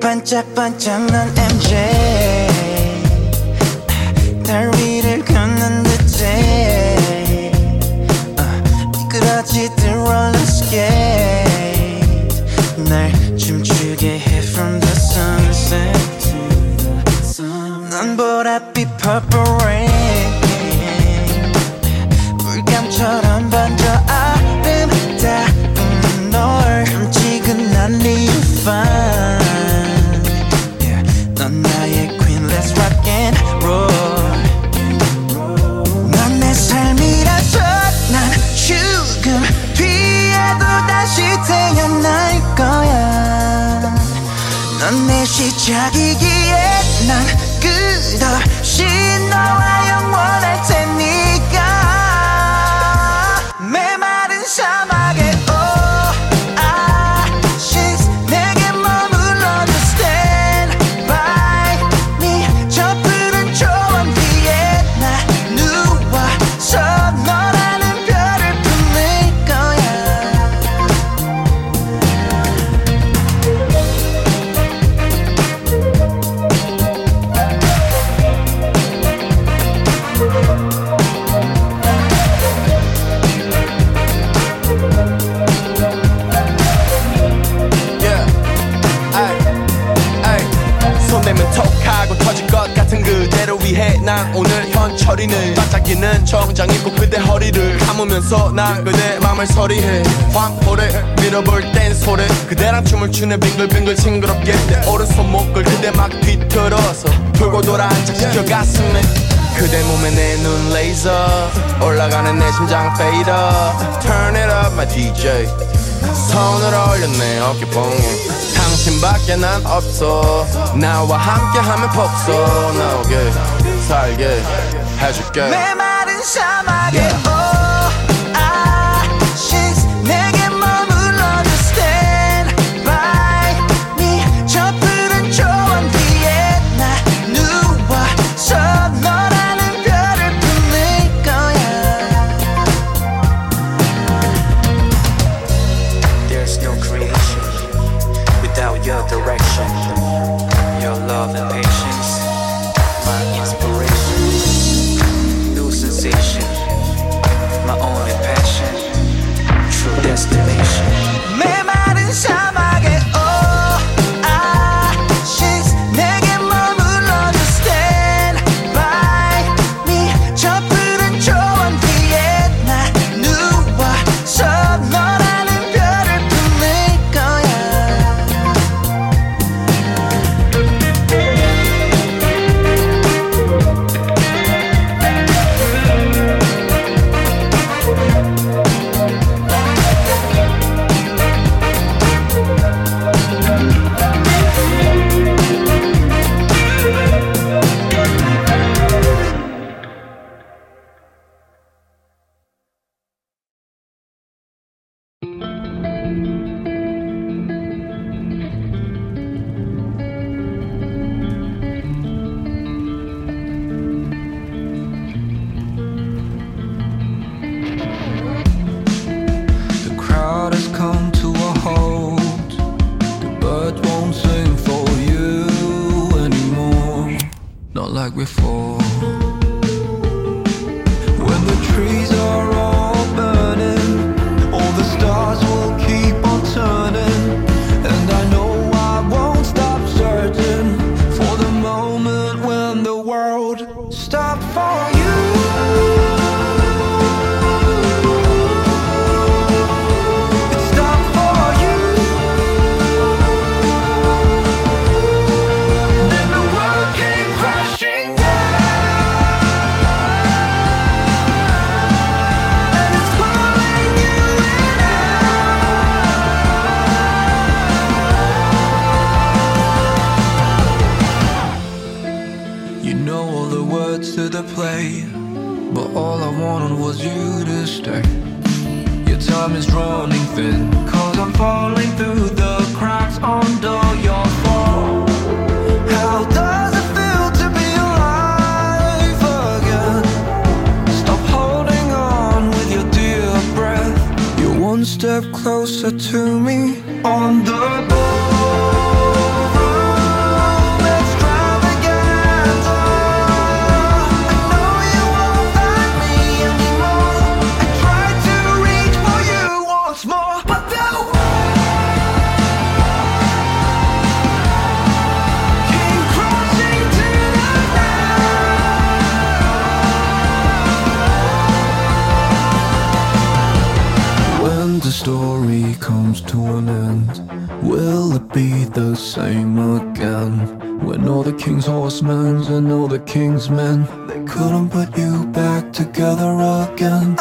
반짝반짝 난 MJ 달 위를 걷는 uh, 미끄러지듯 skate 날 춤추게 해 from the sunset to the sun 넌 보랏빛 purple 시작이기에 난 끝없이 너와 영원할 테니 반짝이는 정장 입고 그대 허리를 감으면서 난 그대 맘을 서리해. 황홀해 밀어볼 땐 소리 그대랑 춤을 추네. 빙글빙글 징그럽게. 내 오른손목을 그대 막 뒤틀어서 돌고 돌아 안착시켜 가슴에 그대 몸에 내 눈 레이저 올라가는 내 심장 페이더. Turn it up my DJ 손을 올렸네 어깨뽕에. 당신밖에 난 없어. 나와 함께하면 폭소 나오게 살게 해줄게. 메마른 사막에 oasis Not like before. When the trees are stay. Your time is running thin, cause I'm falling through the cracks under your fall. How does it feel to be alive again? Stop holding on with your dear breath. You're one step closer to me on the same again? When all the king's horsemen and all the king's men They couldn't put you back together again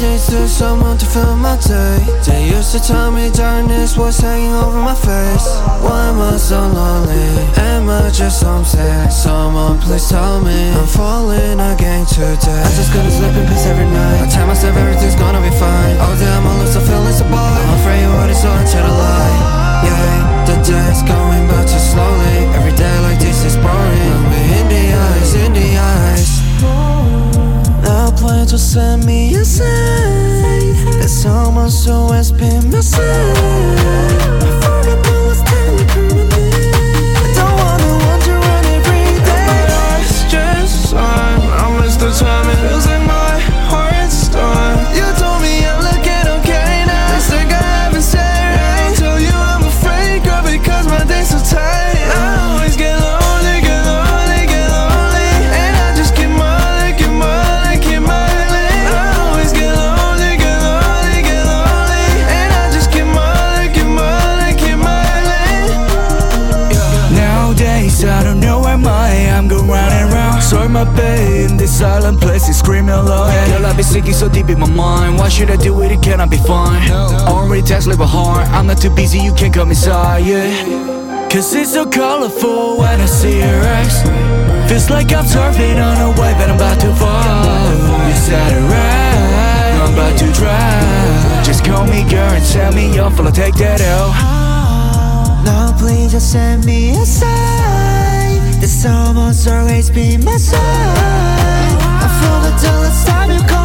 just to someone to fill my day They used to tell me darkness was hanging over my face. Why am I so lonely? Am I just homesick? Someone? Please tell me. I'm falling again today I just couldn't sleep in peace every night. I tell myself everything's gonna be fine. All day I lose the feeling so boy. I'm afraid of what is so I lie Yeah, the day's going by plan to set me aside There's someone so always been my side I forgot what Girl I've been sinking so deep in my mind. Why should I do it, it cannot be fine. Already text leave a heart I'm not too busy, you can't come inside, yeah. Cause it's so colorful when I see your ex Feels like I'm surfing on a wave and I'm about to fall. You said it right, I'm about to drown Just call me girl and tell me you're full, I'll take that L. Now please just send me a sign There's someone's always been my side. I feel the it's time you call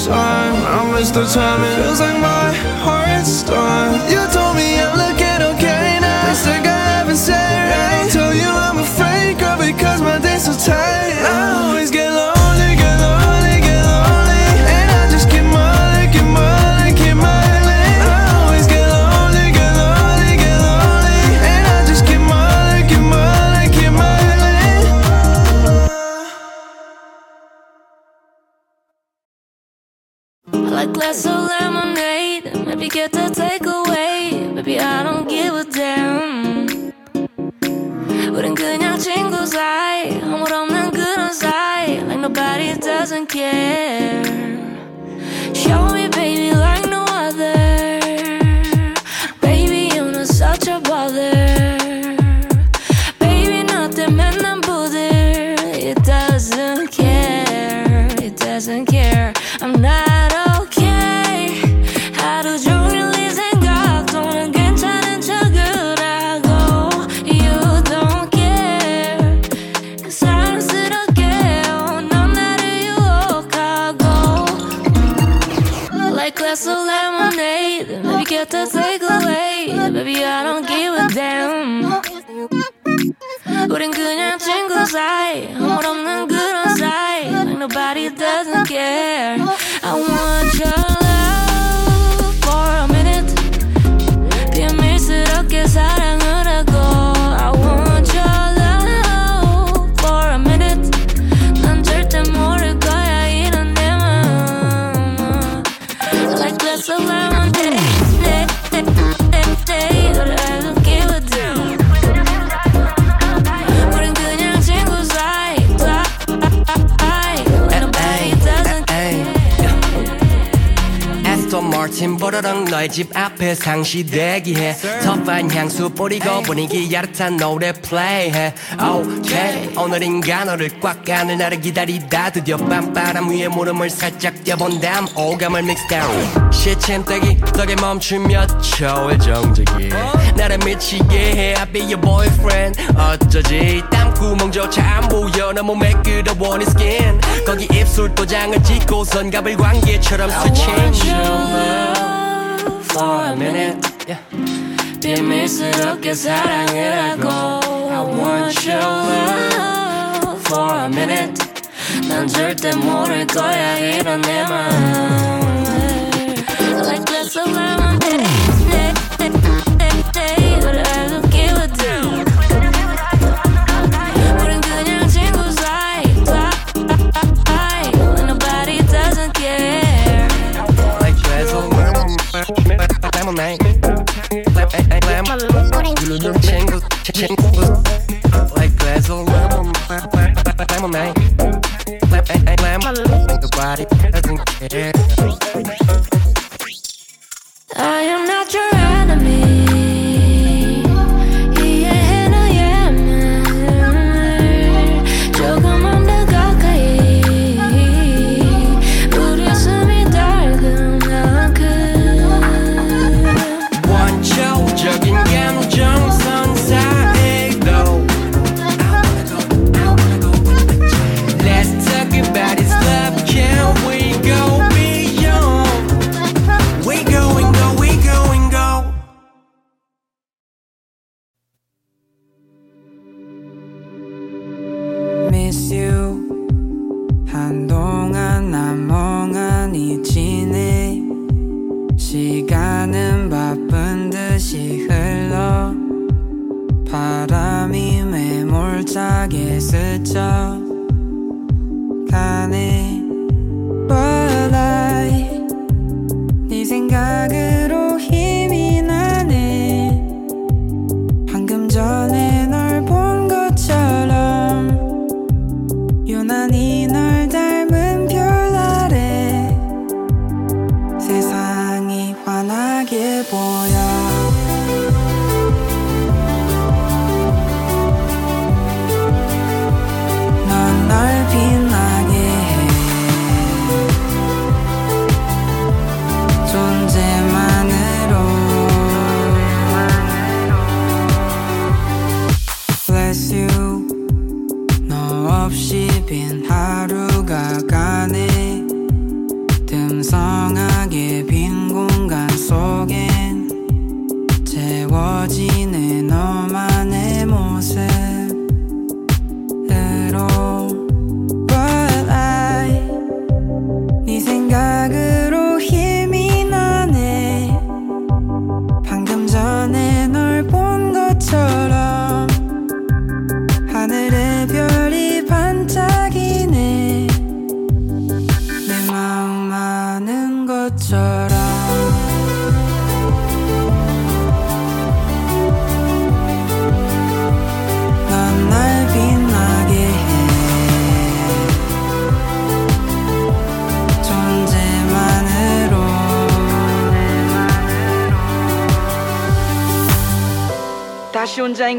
stress I miss the time. It feels like my heart's done You told me I'm looking okay now. It's like I haven't said right Tell you I'm afraid, girl, because my days so tight. I always get Yeah. glass of lemonade Maybe get the takeaway Baby I don't give a damn 우린 그냥 친구 사이 마틴 보러랑 너의 집 앞에 상시 대기해. 터프한 향수 뿌리고 분위기 야릇한 노래 플레이해. 오케이 오늘인가 너를 꽉 안을 나를 기다리다 드디어 밤바람 위에 무릎을 살짝 떼본 다음 오감을 믹스다운 시침대기 덕에 멈춘 몇 초의 정적이. 나를 미치게 해 I be your boyfriend. 어쩌지? 땀 구멍조차 안 보여 너무 매끄러워 네 스킨 거기 입술 도장을 찍고선 가불 관계처럼 스친 love for a minute. Yeah. 비밀스럽게 사랑을 하고 I want your love for a minute 난 절대 모를 거야 이런 내맘 Like glass of lemonade But Jingles, jingles. Like Glasgow. The body doesn't care. I am not your enemy.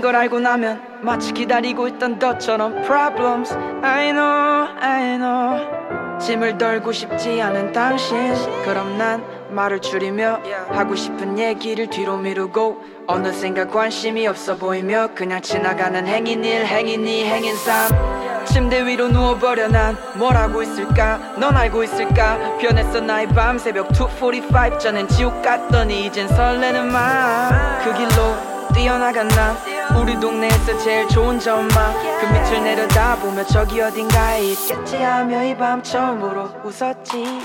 혼자인 걸 알고 나면 마치 기다리고 있던 것처럼 Problems. I know I know. 짐을 덜고 싶지 않은 당신. 그럼 난 말을 줄이며 하고 싶은 얘기를 뒤로 미루고 어느샌가 관심이 없어 보이며 그냥 지나가는 행인 일 행인 이 행인 삶. 침대 위로 누워버려 난 뭘 하고 있을까? 넌 알고 있을까? 변했어 나의 밤 새벽 2.45 전엔 지옥 같더니 이젠 설레는 마음. 그 길로 뛰어나간 난 우리 동네에서 제일 좋은 점만 그 밑을 내려다보며 저기 어딘가에 있겠지 하며 이 밤 처음으로 웃었지.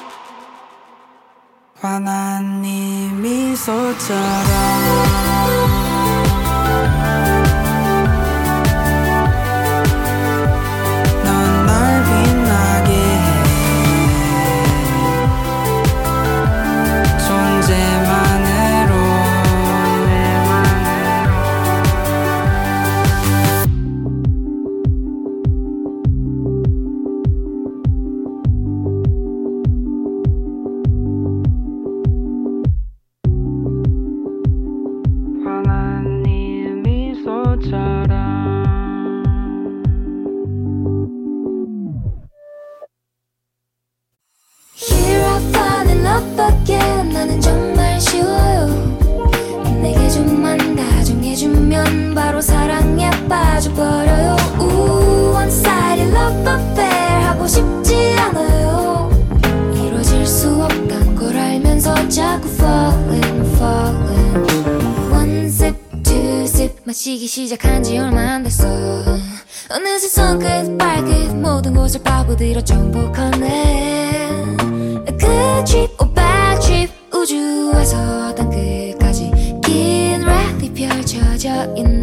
환한 네 미소처럼 미소처럼 마시기 시작한 지 얼마 안 됐어. 어느새 손끝 발끝 모든 곳을 파고들어 정복하네. Good trip or trip 우주에서 땅 끝까지 긴 랩이 펼쳐져 있네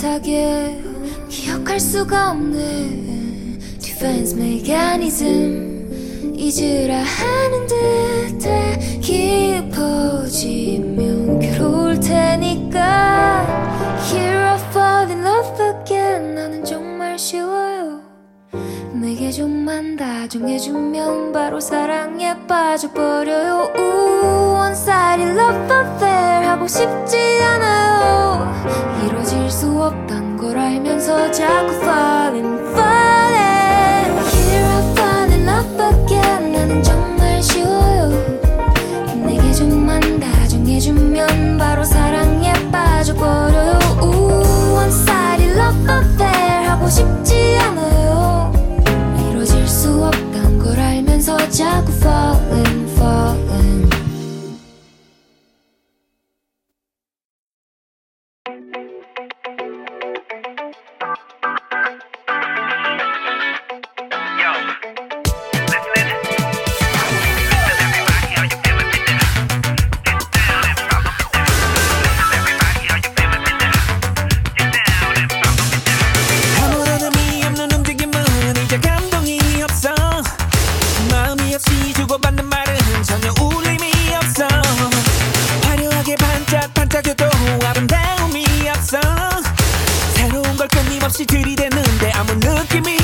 비슷하게 기억할 수가 없네 Defense mechanism 잊으라 하는 듯해 깊어지면 괴로울 테니까 Here I fall in love again 좀만 다정해주면 바로 사랑에 빠져버려요. 원사리 love affair 하고 싶지 않아요. 이뤄질 수 없단 걸 알면서 자꾸 falling falling Here I falling up again. 나는 정말 쉬워요. 내게 좀만 다정해주면 바로 사랑에 빠져버려요. 원사리 love affair 하고 싶지 watch aku falling. 자꾸 아름다움이 앞서 새로운 걸 끊임없이 들이대는데 아무 느낌이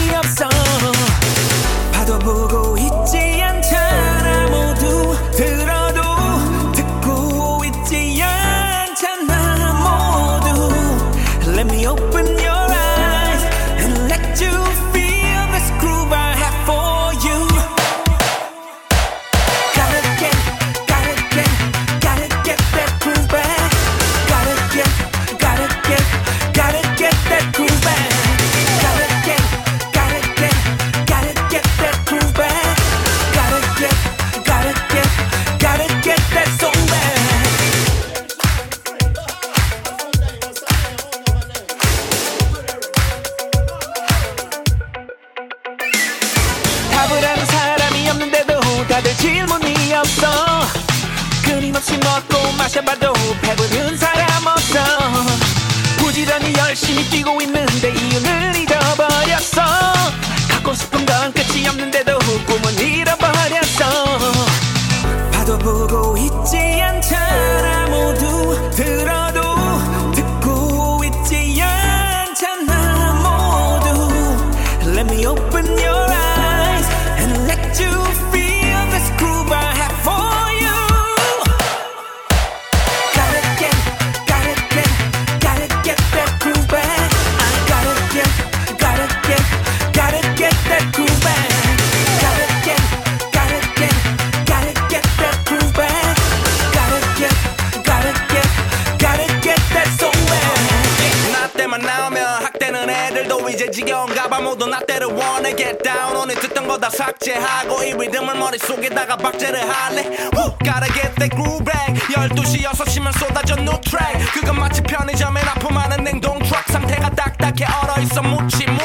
뱅뱅 12시 6시면 쏟아져 노트랙 그건 마치 편의점에 납품하는 냉동 트럭 상태가 딱딱해 얼어있어 무침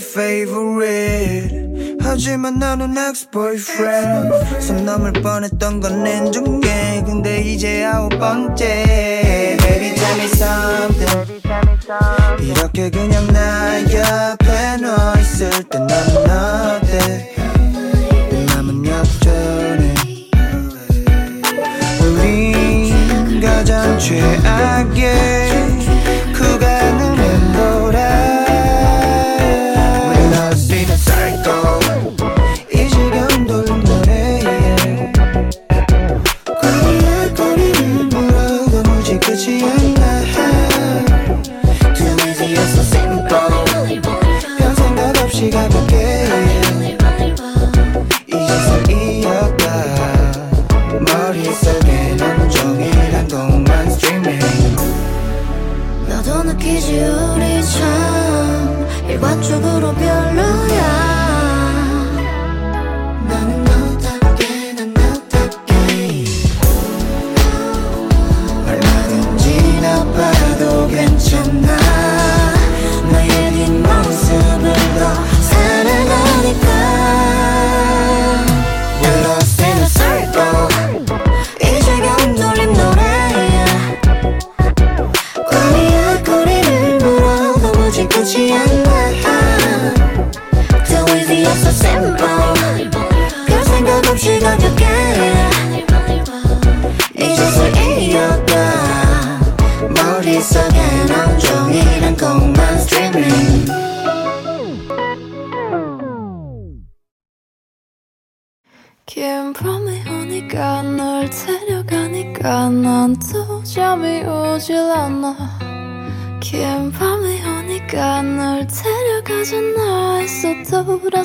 favorite. 하지만 나는 ex-boyfriend. 손 넘을 뻔했던 건 인중에 근데 이제 아홉 번째. Baby tell me something. 이렇게 그냥 나 옆에 너 있을 땐난 어때? 내 맘은 역전해. 우린 가장 최악의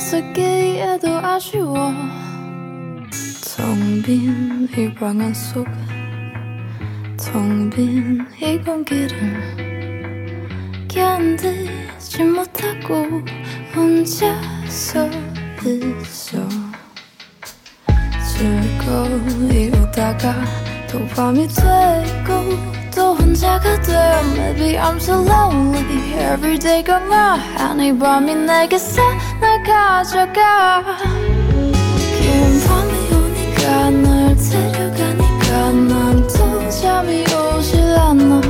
돌아서기에도 아쉬워. 텅 빈 이 방 안 속에. 텅 빈 이 공기를 견디지 못하고 혼자서 있어. 즐거이 오다가 또 밤이 되고 또 혼자가 돼. Maybe I'm so lonely Every day가 나하니 밤이 내게서 날 가져가. 긴 밤이 오니까 널 데려가니까 난또 잠이 오질 않아.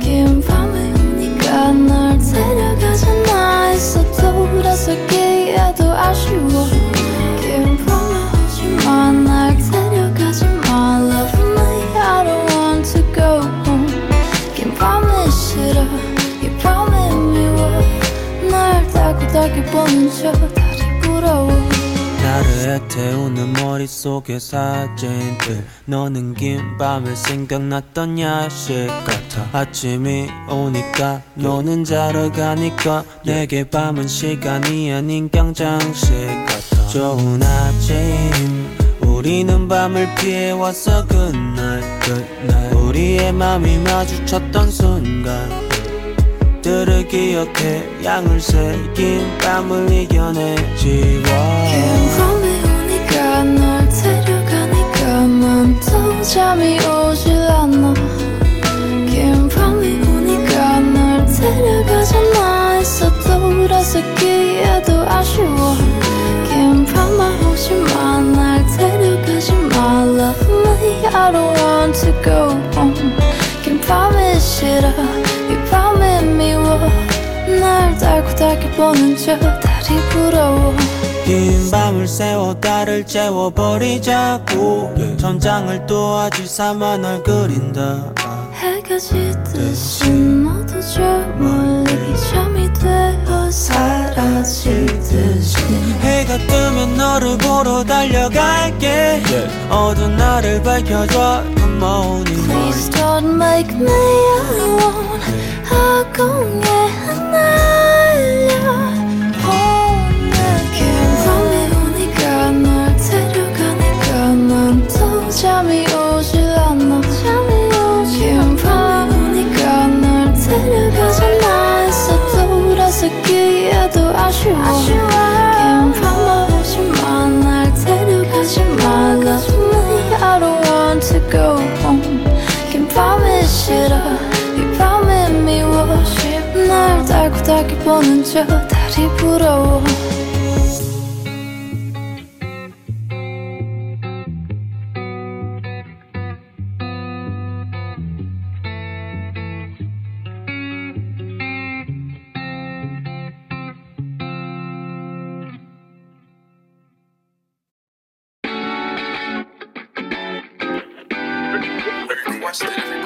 긴 밤이 오니까 널 데려가잖아 했어 돌아서기에도 아쉬워. 긴 밤이 오지만 날 따뜻하게 보는 저 다리 부러워. 나를 애태우는 머릿속의 사진들. 너는 긴 밤에 생각났던 야식 같아. 아침이 오니까 너는 자러 가니까 내게 밤은 시간이 아닌 경장식 같아. 좋은 아침 우리는 밤을 피해 왔어 그날 그날. 우리의 맘이 마주쳤던 순간 들을 기억해. 양을 새긴 밤을 이겨내지 긴 밤이 오니까 널 데려가니까 난또 잠이 오질 않아. 데려가잖아. 했어 돌아서기에도 아쉬워. 긴 밤만 오지만 날 데려가지 마 Love me I don't want to go home 긴 밤이 싫어 보는 저 다리 부러워. 긴 밤을 새워 달을 채워버리자고. 천장을 또 아주 삼아 널 그린다. 해가 지듯이 너도 저 멀리 잠이 되어 사라지듯이. 해가 뜨면 너를 보러 달려갈게. 어두운 날을 밝혀줘 Good morning Please don't make me alone. 아공에 난또 잠이 오질 않아. 긴 밤이 오니까 널 데려가잖아 했어 돌아서 기에도 아쉬워. 긴 밤만 오지만 날 데려가지 me I don't want to go home. 긴 밤이 싫어. 이 밤이 미워. 날 달고달게 보는 보는 저 달이 부러워 Absolutely.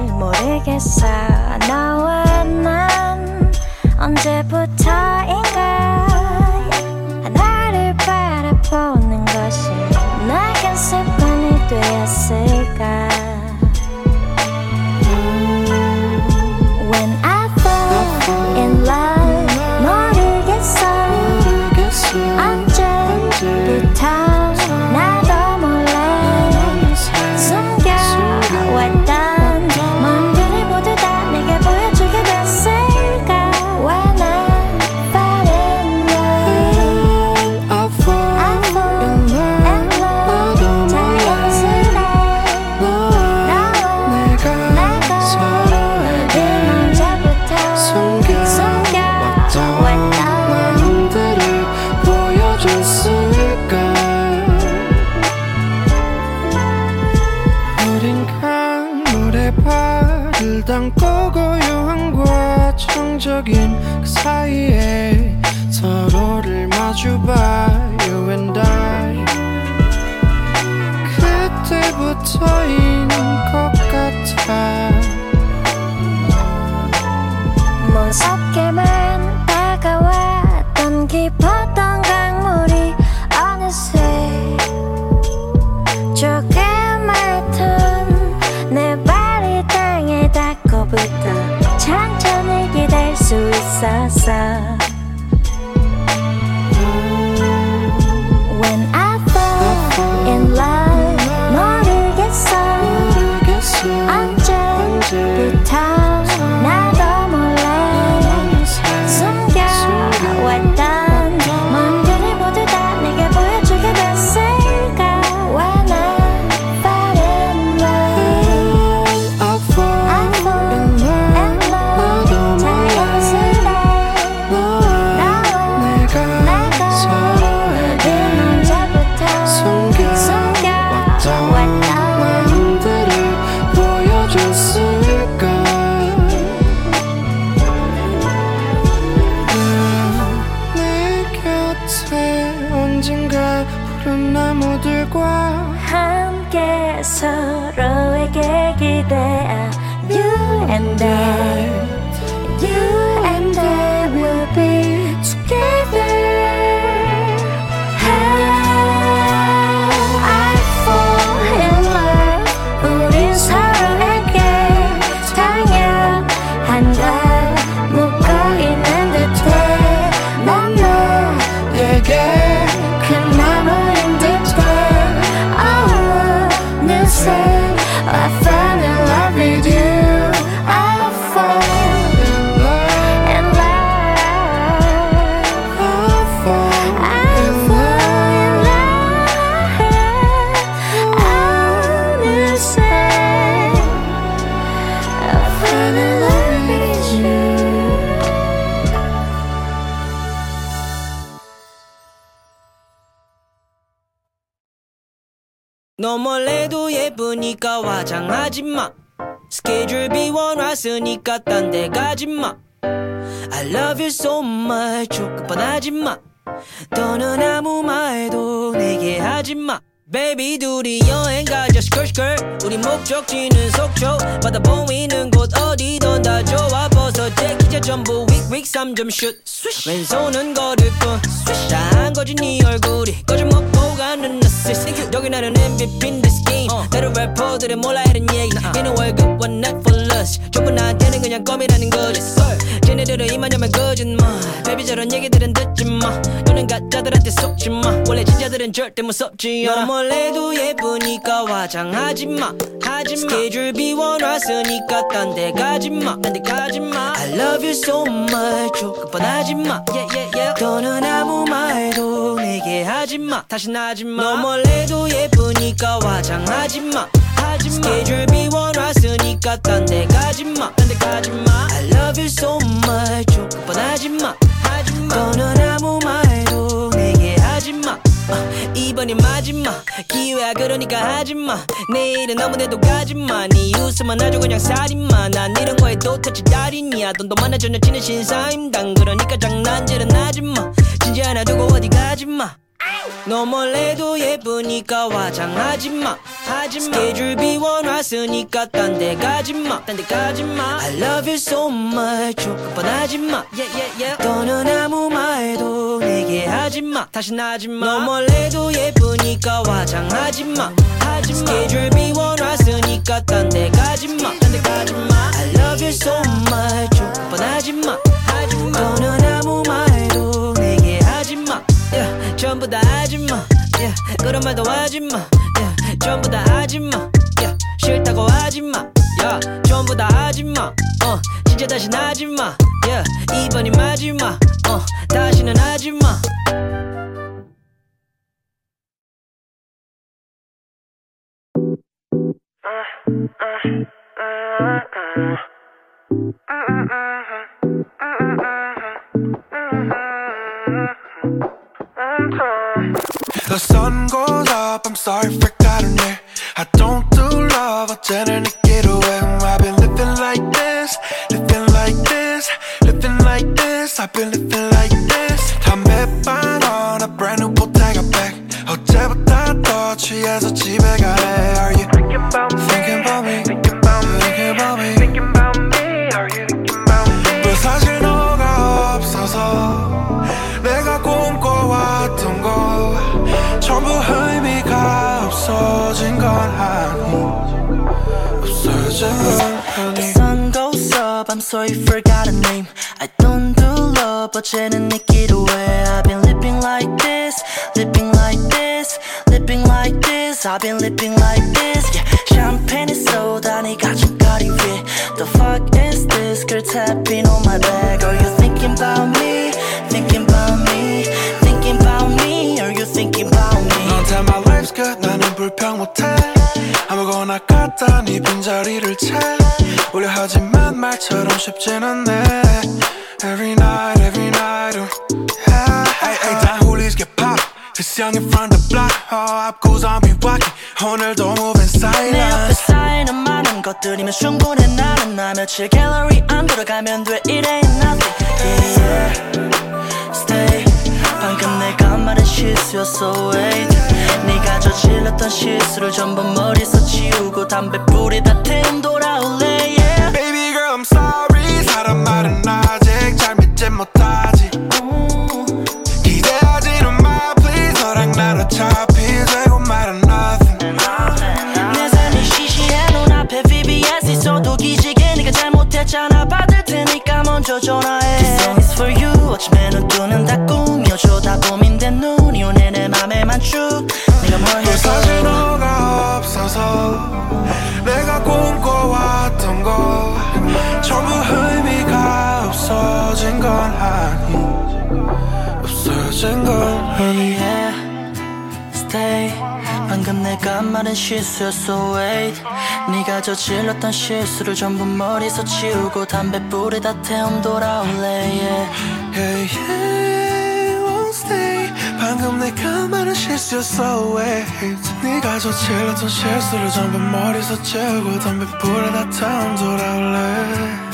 모르 겠어. 나와 난 언제부터인가 하나를 바라보는 것이 나겐 습관이 되었을까 exist 여기 나는 MVP인 this game uh. 어. 다른 래퍼들은 몰라 이런 얘기. uh-uh. 이는 월급과 넷플러스 전부 나한테는 그냥 껌이라는 거지 uh. 걔네들은 이만저만 거짓말 baby 저런 얘기들은 듣지마. 너는 가짜들한테 속지마. 원래 진짜들은 절대 무섭지 않아. 몰래도 예쁘니까 화장하지마. 하지마. 스케줄 비워놨으니까 딴 데 가지마. 딴 데 가지마. I love you so much. 조금 뻔하지마. Yeah, yeah, yeah. 너는 아무 말도 내게 하지마. 다시 나지마. 너 뭘 해도 예쁘니까 화장하지마. 하지마. 스케줄 비워놨으니까 딴 데 가지마. 딴 데 가지마. I love you so much. 조금 뻔하지마. 하지마. 너는 아무 말 어, 이번이 마지막. 기회야 그러니까 하지마. 내일은 아무데도 가지마. 네 웃음만 아주 그냥 살인마. 난 이런 거에 도터치 달인이야. 돈도 많아 전혀 치는 신사임당. 그러니까 장난질은 하지마. 진지 하나 두고 어디 가지마 너 몰래도 예쁘니까 화장하지 마. 하지 마. 스케줄 비워놨으니까 딴 데 가지 마. 딴 데 가지 마. I love you so much. 조급하지 마. Yeah, yeah, yeah. 너는 아무 말도 내게 하지 마. 다신 하지마. 너 몰래도 예쁘니까 화장하지 마. 하지 마. 스케줄 비워놨으니까 딴 데 가지 마. 딴 데 가지 마. I love you so much. 조급하지 마. 하지 마. 너는 아무 말도 내게 하지마 yeah, 전부 다 하지마. Yeah, 그런 말도 하지마. Yeah, 전부 다 하지마. Yeah, 싫다고 하지마. Yeah, 전부 다 하지마. 어, 진짜 다신 하지마. Yeah, 이번이 마지막. 어, 다시는 하지마 Uh-huh. The sun goes up, I'm sorry for cutting it. I don't do love, I 어제 실수였어 wait. 네가 저질렀던 실수를 전부 머리서 지우고 담배 뿌리다 태움 돌아올래 yeah. yeah, yeah, won't stay. 방금 내가 말한 실수였어 wait. 네가 저질렀던 실수를 전부 머리서 지우고 담배 뿌리다 다음 돌아올래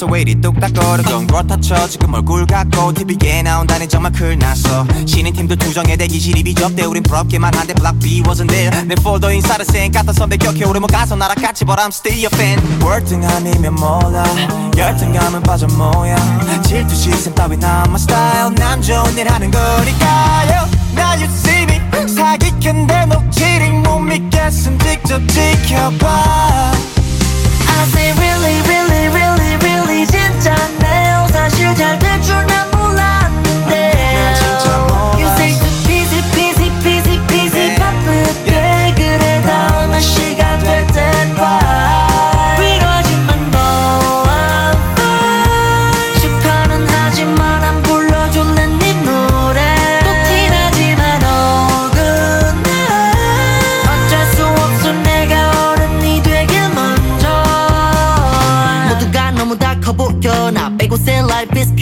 났어 왜 이리 뚝딱거려던 그렇다쳐? 지금 얼굴 갖고 TV에 나온다는 정말 큰 났어. 신인 팀들 투정에 대기실이 비좁대. 우린 부럽기만 한데 Block B wasn't there. 내 폴더 인사를 쌩 같은 선배 격해 오래 못 가서 나라 같이 but I'm still your fan. 월등함이면 몰라 열등감은 빠져 모양 질투 시선 따위 남아 스타일 난 좋은 일 하는 거니까요. Now you see me. 사기캔데 녹지링 못 믿겠음. 직접 지켜봐. I say really really. 괜찮네요. 사실 잘 대출난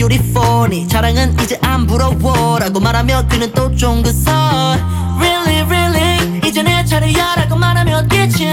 우리 폰이 자랑은 이제 안 부러워라고 말하며 그는 또 쫑긋서 Really really? 이제 내 차례야라고 말하며 기침.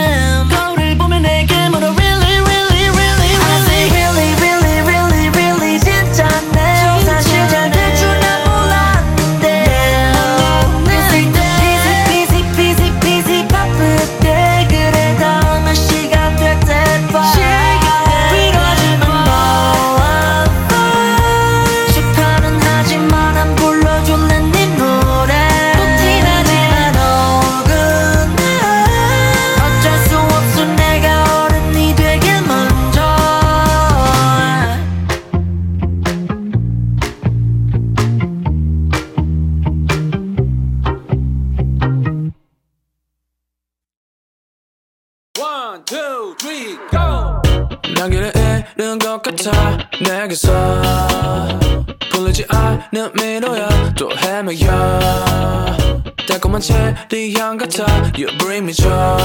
You bring me joy.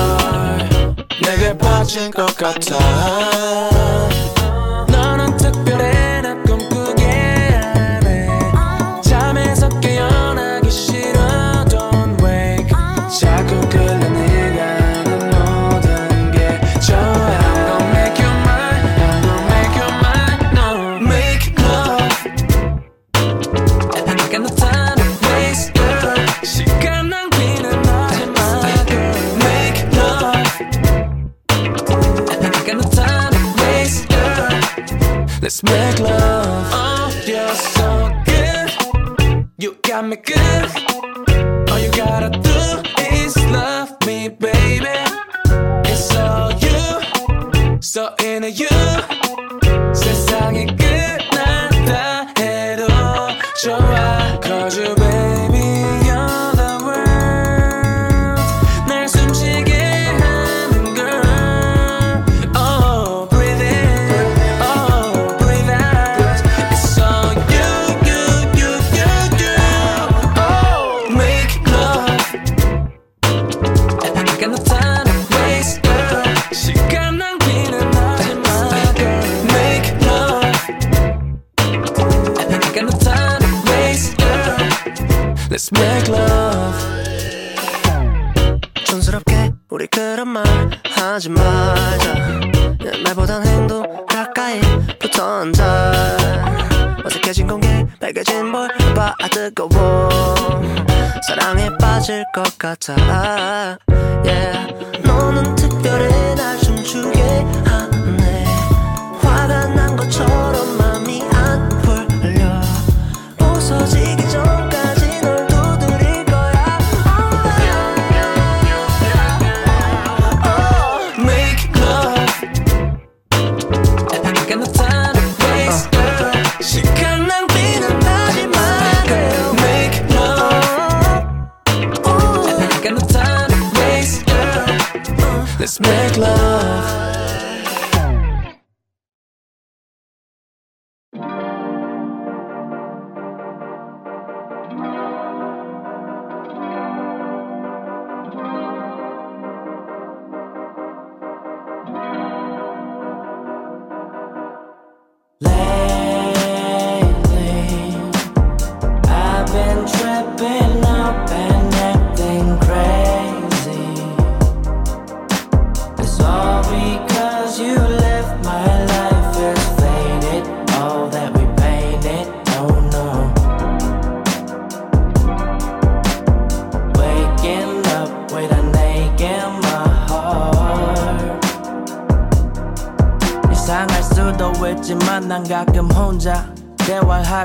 내게 빠진 것 같아. to her.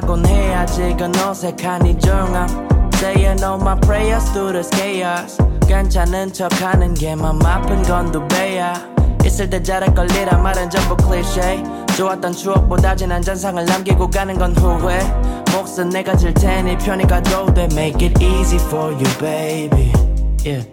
하곤 해야지 그 어색한 이 중함 Saying all my prayers through this chaos 괜찮은 척하는 게 맘 아픈 건 두 배야 있을 때 잘할 걸리란 말은 전부 클리셰 좋았던 추억보다 진한 잔상을 남기고 가는 건 후회 몫은 내가 질 테니 편히 가도 돼 Make it easy for you baby Yeah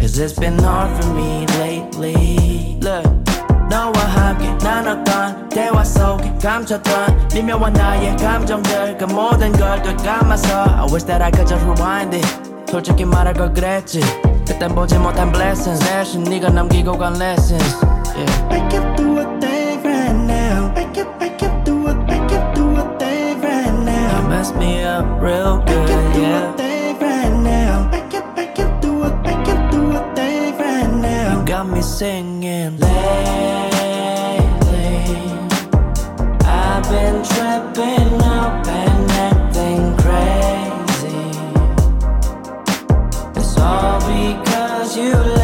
Cause it's been hard for me lately Look 너와 함께 나눴던 대화 속에 감췄던 미묘한 나의 감정들 그 모든 걸 되감아서 I wish that I could just rewind it 솔직히 말할 걸 그랬지 그땐 보지 못한 blessings 대신 네가 남기고 간 lessons yeah. Make it do a thing right now Make it, make it do a, make it do a thing right now You mess me up real good, make it do yeah. a thing right now Make it, make it do a, make it do a thing right now You got me singing lately you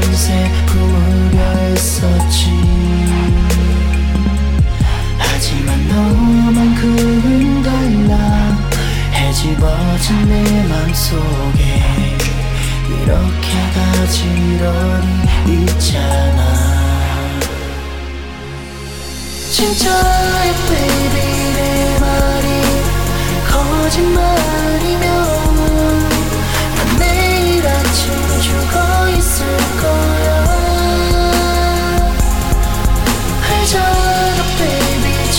밤새 품으려 했었지. 하지만 너만큼은 달라. 해집어진 내 맘속에 이렇게 가지런히 있잖아. 진짜의 baby 내 말이 거짓말이면 난 죽어 있을 거야. 알잖아 baby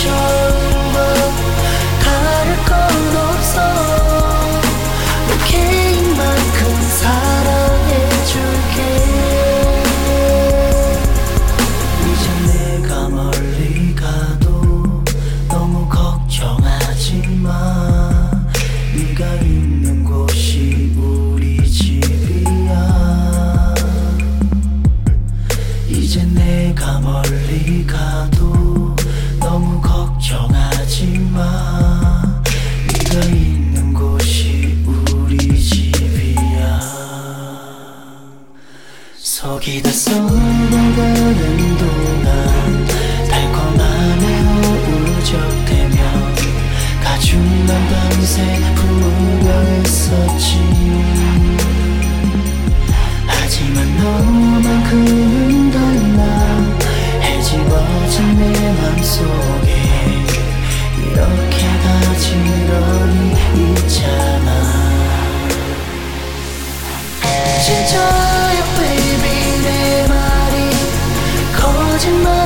밤새 분노당했었지. 하지만 너만큼은 달라 해집어진 내 맘속에 이렇게 가지런히 있잖아. 진짜야 baby 내 말이 거짓말.